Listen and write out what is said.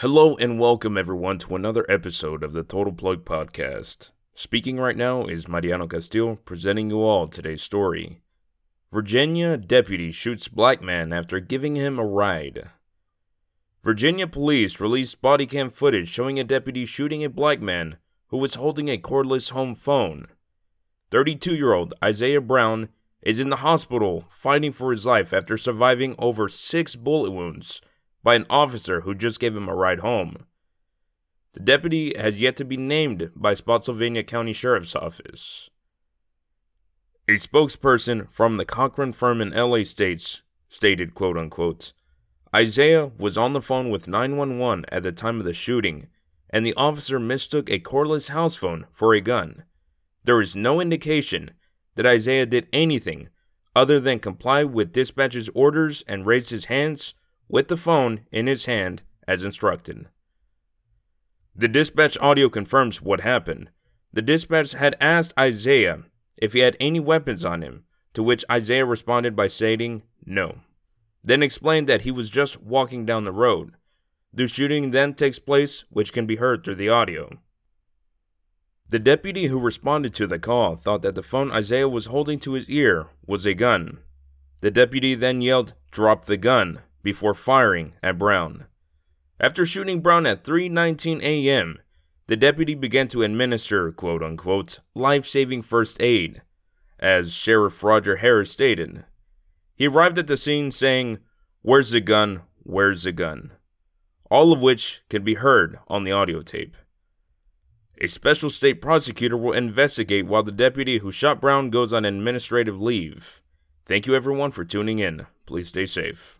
Hello and welcome everyone to another episode of the Total Plug Podcast. Speaking right now is Mariano Castillo, presenting you all today's story. Virginia deputy shoots black man after giving him a ride. Virginia police released body cam footage showing a deputy shooting a black man who was holding a cordless home phone. 32 year old Isaiah Brown is in the hospital fighting for his life after surviving over six bullet wounds by an officer who just gave him a ride home. The deputy has yet to be named by Spotsylvania County Sheriff's Office. A spokesperson from the Cochran firm in LA states stated quote unquote Isaiah was on the phone with 911 at the time of the shooting, and the officer mistook a cordless house phone for a gun. There is no indication that Isaiah did anything other than comply with dispatch's orders and raised his hands with the phone in his hand as instructed. The dispatch audio confirms what happened. The dispatch had asked Isaiah if he had any weapons on him, to which Isaiah responded by stating no then explained that he was just walking down the road. The shooting then takes place, which can be heard through the audio. The deputy who responded to the call thought that the phone Isaiah was holding to his ear was a gun. The deputy then yelled, Drop the gun, before firing at Brown. After shooting Brown at 3:19 a.m., the deputy began to administer quote unquote life-saving first aid, as Sheriff Roger Harris stated. He arrived at the scene saying, Where's the gun? Where's the gun? All of which can be heard on the audio tape. A special state prosecutor will investigate while the deputy who shot Brown goes on administrative leave. Thank you everyone for tuning in. Please stay safe.